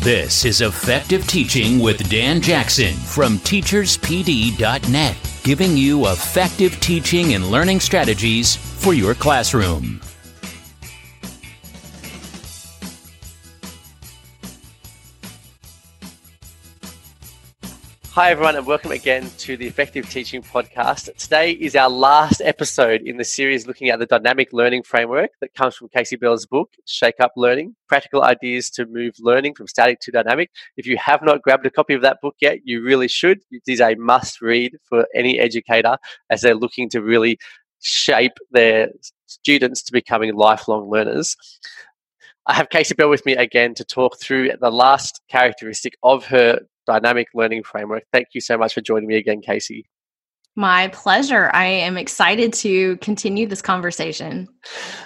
This is Effective Teaching with Dan Jackson from teacherspd.net, giving you effective teaching and learning strategies for your classroom. Hi, everyone, and welcome again to the Effective Teaching Podcast. Today is our last episode in the series looking at the dynamic learning framework that comes from Kasey Bell's book, Shake Up Learning Practical Ideas to Move Learning from Static to Dynamic. If you have not grabbed a copy of that book yet, you really should. It is a must read for any educator as they're looking to really shape their students to becoming lifelong learners. I have Kasey Bell with me again to talk through the last characteristic of her dynamic learning framework. Thank you so much for joining me again, Kasey. My pleasure. I am excited to continue this conversation.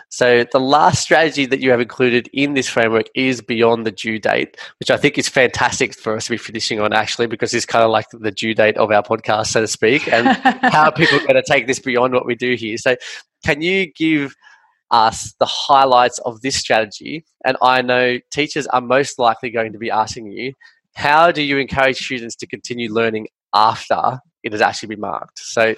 So, the last strategy that you have included in this framework is beyond the due date, which I think is fantastic for us to be finishing on actually, because it's kind of like the due date of our podcast, so to speak, and how people are going to take this beyond what we do here. So, can you give us the highlights of this strategy? And I know teachers are most likely going to be asking you, how do you encourage students to continue learning after it has actually been marked? So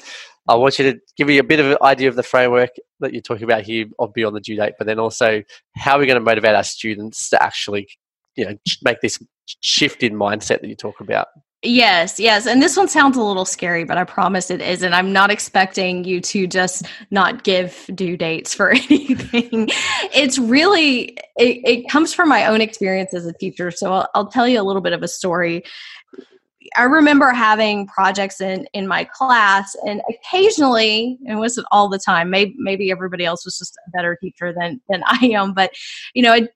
I want you to give me a bit of an idea of the framework that you're talking about here of beyond the due date, but then also how are we going to motivate our students to actually, you know, make this shift in mindset that you talk about? Yes, yes. And this one sounds a little scary, but I promise it isn't. I'm not expecting you to just not give due dates for anything. it's really, it, it comes from my own experience as a teacher. So I'll, I'll tell you a little bit of a story. I remember having projects in in my class, and occasionally, and it wasn't all the time. Maybe maybe everybody else was just a better teacher than than I am, but you know, I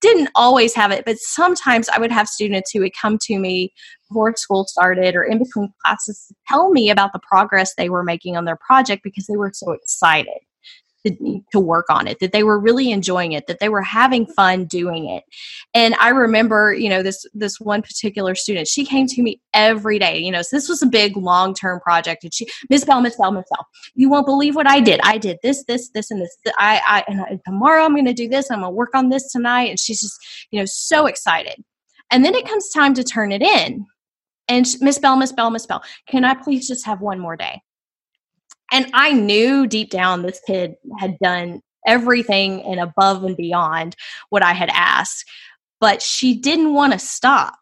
didn't always have it. But sometimes I would have students who would come to me before school started or in between classes to tell me about the progress they were making on their project because they were so excited to, work on it, that they were really enjoying it, that they were having fun doing it. And I remember, you know, this this one particular student, she came to me every day, you know, so this was a big long-term project. And she, Miss Bell, Miss Bell, Miss Bell, you won't believe what I did. I did this, this, this, and this. I, I, and I, tomorrow I'm going to do this. I'm going to work on this tonight. And she's just, you know, so excited. And then it comes time to turn it in. And Miss Bell, Miss Bell, Miss Bell, can I please just have one more day? And I knew deep down this kid had done everything and above and beyond what I had asked, but she didn't want to stop.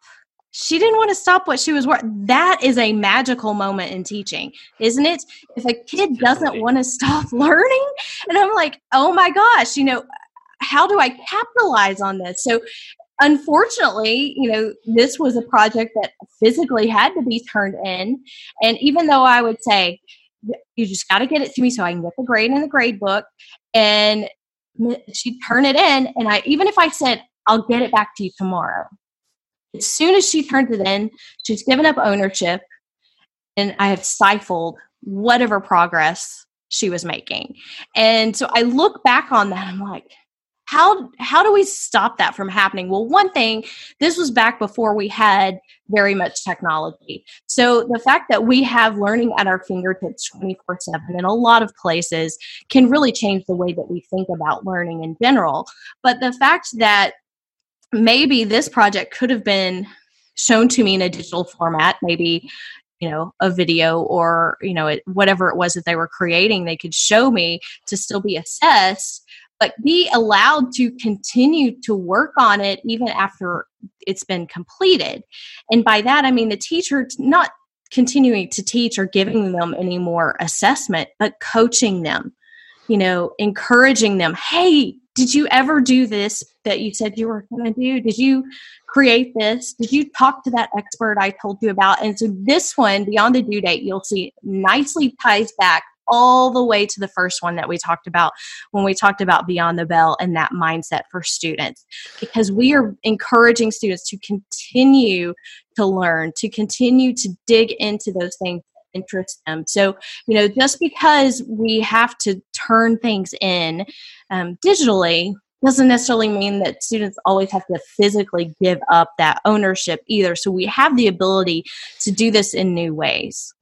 She didn't want to stop what she was working. That is a magical moment in teaching, isn't it? If a kid doesn't want to stop learning, and I'm like, oh my gosh, you know, how do I capitalize on this? So unfortunately, you know, this was a project that physically had to be turned in. And even though I would say, you just got to get it to me so I can get the grade in the grade book. And she'd turn it in. And I, even if I said, I'll get it back to you tomorrow, as soon as she turns it in, she's given up ownership. And I have stifled whatever progress she was making. And so I look back on that, I'm like, how how do we stop that from happening? Well one thing this was back before we had very much technology. So the fact that we have learning at our fingertips 24 7 in a lot of places can really change the way that we think about learning in general. But the fact that maybe this project could have been shown to me in a digital format maybe you know a video or you know it, whatever it was that they were creating they could show me to still be assessed but be allowed to continue to work on it even after it's been completed. And by that, I mean the teacher not continuing to teach or giving them any more assessment, but coaching them, you know, encouraging them. Hey, did you ever do this that you said you were going to do? Did you create this? Did you talk to that expert I told you about? And so this one, beyond the due date, you'll see nicely ties back all the way to the first one that we talked about when we talked about Beyond the Bell and that mindset for students. Because we are encouraging students to continue to learn, to continue to dig into those things that interest them. So, you know, just because we have to turn things in um, digitally doesn't necessarily mean that students always have to physically give up that ownership either. So, we have the ability to do this in new ways.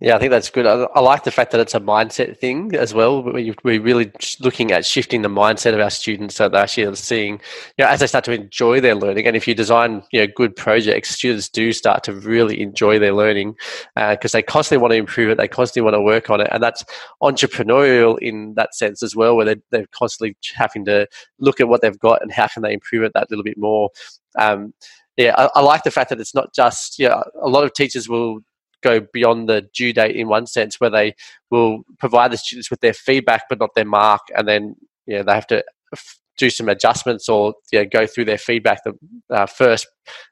Yeah, I think that's good. I, I, like the fact that it's a mindset thing as well. We, we're really looking at shifting the mindset of our students so they're actually seeing, you know, as they start to enjoy their learning. And if you design, you know, good projects, students do start to really enjoy their learning because uh, they constantly want to improve it. They constantly want to work on it. And that's entrepreneurial in that sense as well, where they're, they're constantly having to look at what they've got and how can they improve it that little bit more. Um, yeah, I, I, like the fact that it's not just, you know, a lot of teachers will go beyond the due date in one sense, where they will provide the students with their feedback but not their mark, and then you know, they have to f- do some adjustments or you know, go through their feedback the, uh, first,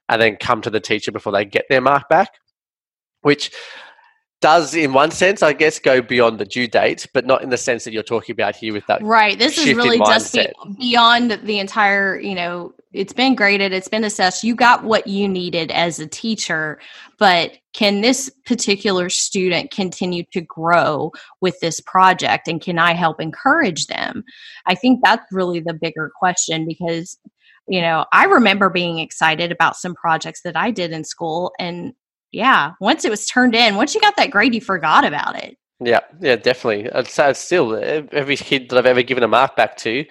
and then come to the teacher before they get their mark back, which does in one sense i guess go beyond the due date but not in the sense that you're talking about here with that right this is really just be- beyond the entire you know it's been graded it's been assessed you got what you needed as a teacher but can this particular student continue to grow with this project and can i help encourage them i think that's really the bigger question because you know i remember being excited about some projects that i did in school and yeah, once it was turned in, once you got that grade, you forgot about it. Yeah, yeah, definitely. So still, eh, every kid that I've ever given a mark back to,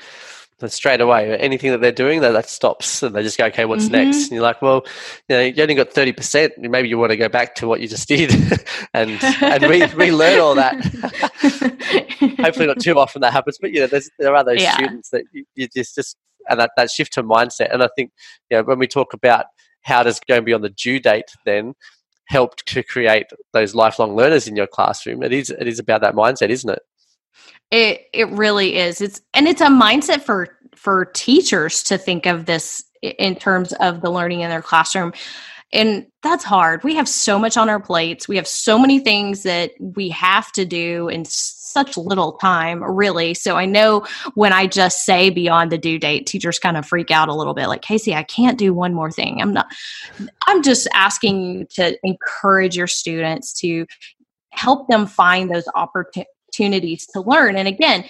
straight away, anything that they're doing, that, that stops, and they just go, "Okay, what's mm-hmm. next?" And you're like, "Well, you know, you only got thirty percent. Maybe you want to go back to what you just did and and re- relearn all that." Hopefully, not too often that happens, but you know, there are those yeah. students that you, you just just and that, that shift to mindset. And I think, you know, when we talk about how does going beyond the due date, then helped to create those lifelong learners in your classroom. It is it is about that mindset, isn't it? It it really is. It's and it's a mindset for for teachers to think of this in terms of the learning in their classroom. And that's hard. We have so much on our plates. We have so many things that we have to do in such little time, really. So I know when I just say beyond the due date, teachers kind of freak out a little bit like, Kasey, I can't do one more thing. I'm not, I'm just asking you to encourage your students to help them find those opportunities to learn. And again,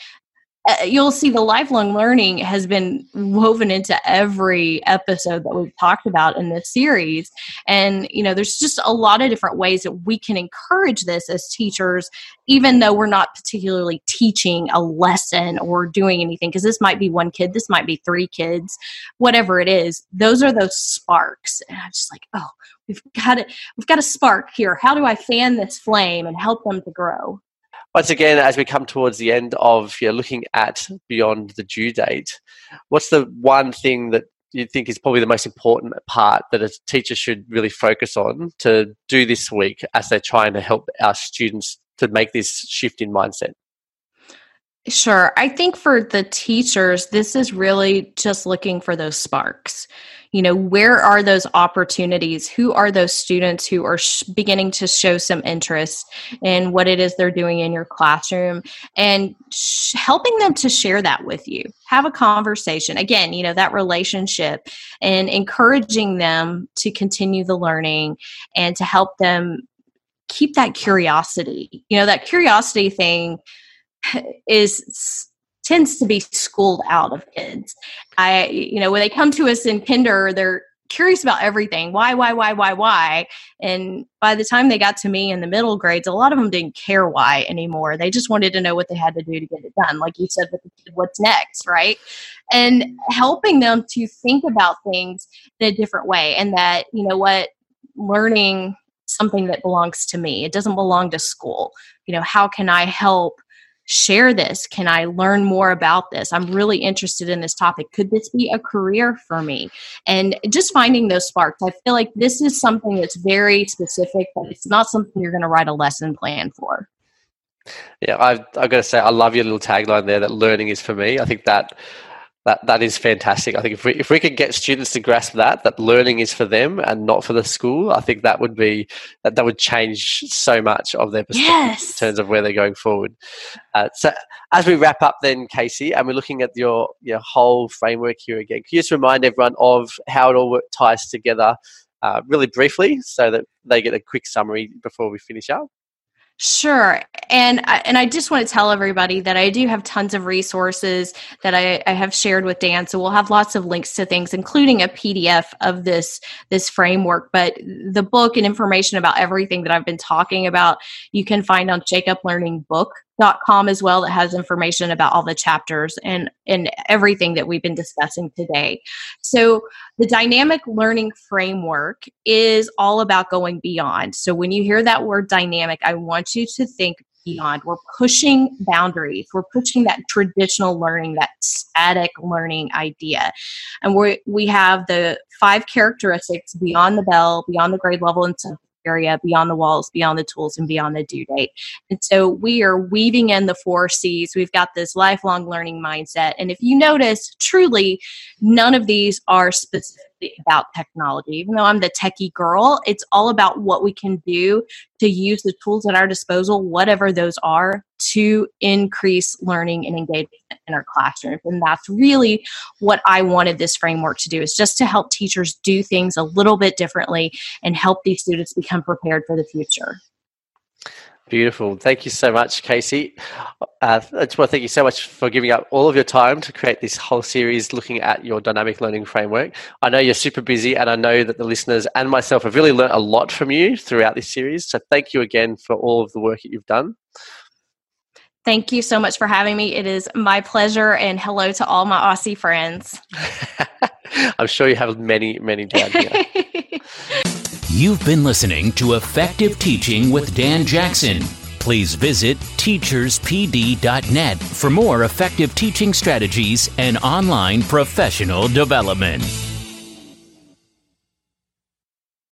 uh, you'll see the lifelong learning has been woven into every episode that we've talked about in this series and you know there's just a lot of different ways that we can encourage this as teachers even though we're not particularly teaching a lesson or doing anything because this might be one kid this might be three kids whatever it is those are those sparks and i'm just like oh we've got it we've got a spark here how do i fan this flame and help them to grow once again, as we come towards the end of you know, looking at beyond the due date, what's the one thing that you think is probably the most important part that a teacher should really focus on to do this week as they're trying to help our students to make this shift in mindset? Sure. I think for the teachers, this is really just looking for those sparks. You know where are those opportunities? Who are those students who are sh- beginning to show some interest in what it is they're doing in your classroom and sh- helping them to share that with you. Have a conversation. Again you know that relationship and encouraging them to continue the learning and to help them keep that curiosity. You know that curiosity thing is tends to be schooled out of kids. I, you know, when they come to us in kinder, they're curious about everything. Why, why, why, why, why? And by the time they got to me in the middle grades, a lot of them didn't care why anymore. They just wanted to know what they had to do to get it done. Like you said with the kid, what's next, right? And helping them to think about things in a different way and that, you know what, learning something that belongs to me. It doesn't belong to school. You know, how can I help share this? Can I learn more about this? I'm really interested in this topic. Could this be a career for me? And just finding those sparks. I feel like this is something that's very specific, but it's not something you're going to write a lesson plan for. Yeah, I've, I've got to say, I love your little tagline there that learning is for me. I think that that that is fantastic. I think if we if we could get students to grasp that that learning is for them and not for the school, I think that would be that that would change so much of their perspective yes. in terms of where they're going forward. Uh, so as we wrap up, then Kasey, and we're looking at your your whole framework here again. Can you just remind everyone of how it all ties together, uh, really briefly, so that they get a quick summary before we finish up? Sure. And I, and I just want to tell everybody that I do have tons of resources that I, I, have shared with Dan. So we'll have lots of links to things, including a PDF of this this framework. But the book and information about everything that I've been talking about, you can find on Shake Up Learning Book com as well that has information about all the chapters and and everything that we've been discussing today. So the dynamic learning framework is all about going beyond. So when you hear that word dynamic i want you to think beyond. We're pushing boundaries. We're pushing that traditional learning that static learning idea. And we we have the five characteristics beyond the bell beyond the grade level and area, beyond the walls, beyond the tools, and beyond the due date. And so we are weaving in the four C's. We've got this lifelong learning mindset. And if you notice, truly, none of these are specific about technology. Even though I'm the techie girl, it's all about what we can do to use the tools at our disposal, whatever those are, to increase learning and engagement in our classrooms. And that's really what I wanted this framework to do is just to help teachers do things a little bit differently and help these students become prepared for the future. Beautiful. Thank you so much, Kasey. Uh, I just want to thank you so much for giving up all of your time to create this whole series looking at your dynamic learning framework. I know you're super busy, and I know that the listeners and myself have really learned a lot from you throughout this series. So thank you again for all of the work that you've done. Thank you so much for having me. It is my pleasure, and hello to all my Aussie friends. I'm sure you have many, many down here. You've been listening to Effective Teaching with Dan Jackson. Please visit teacherspd.net for more effective teaching strategies and online professional development.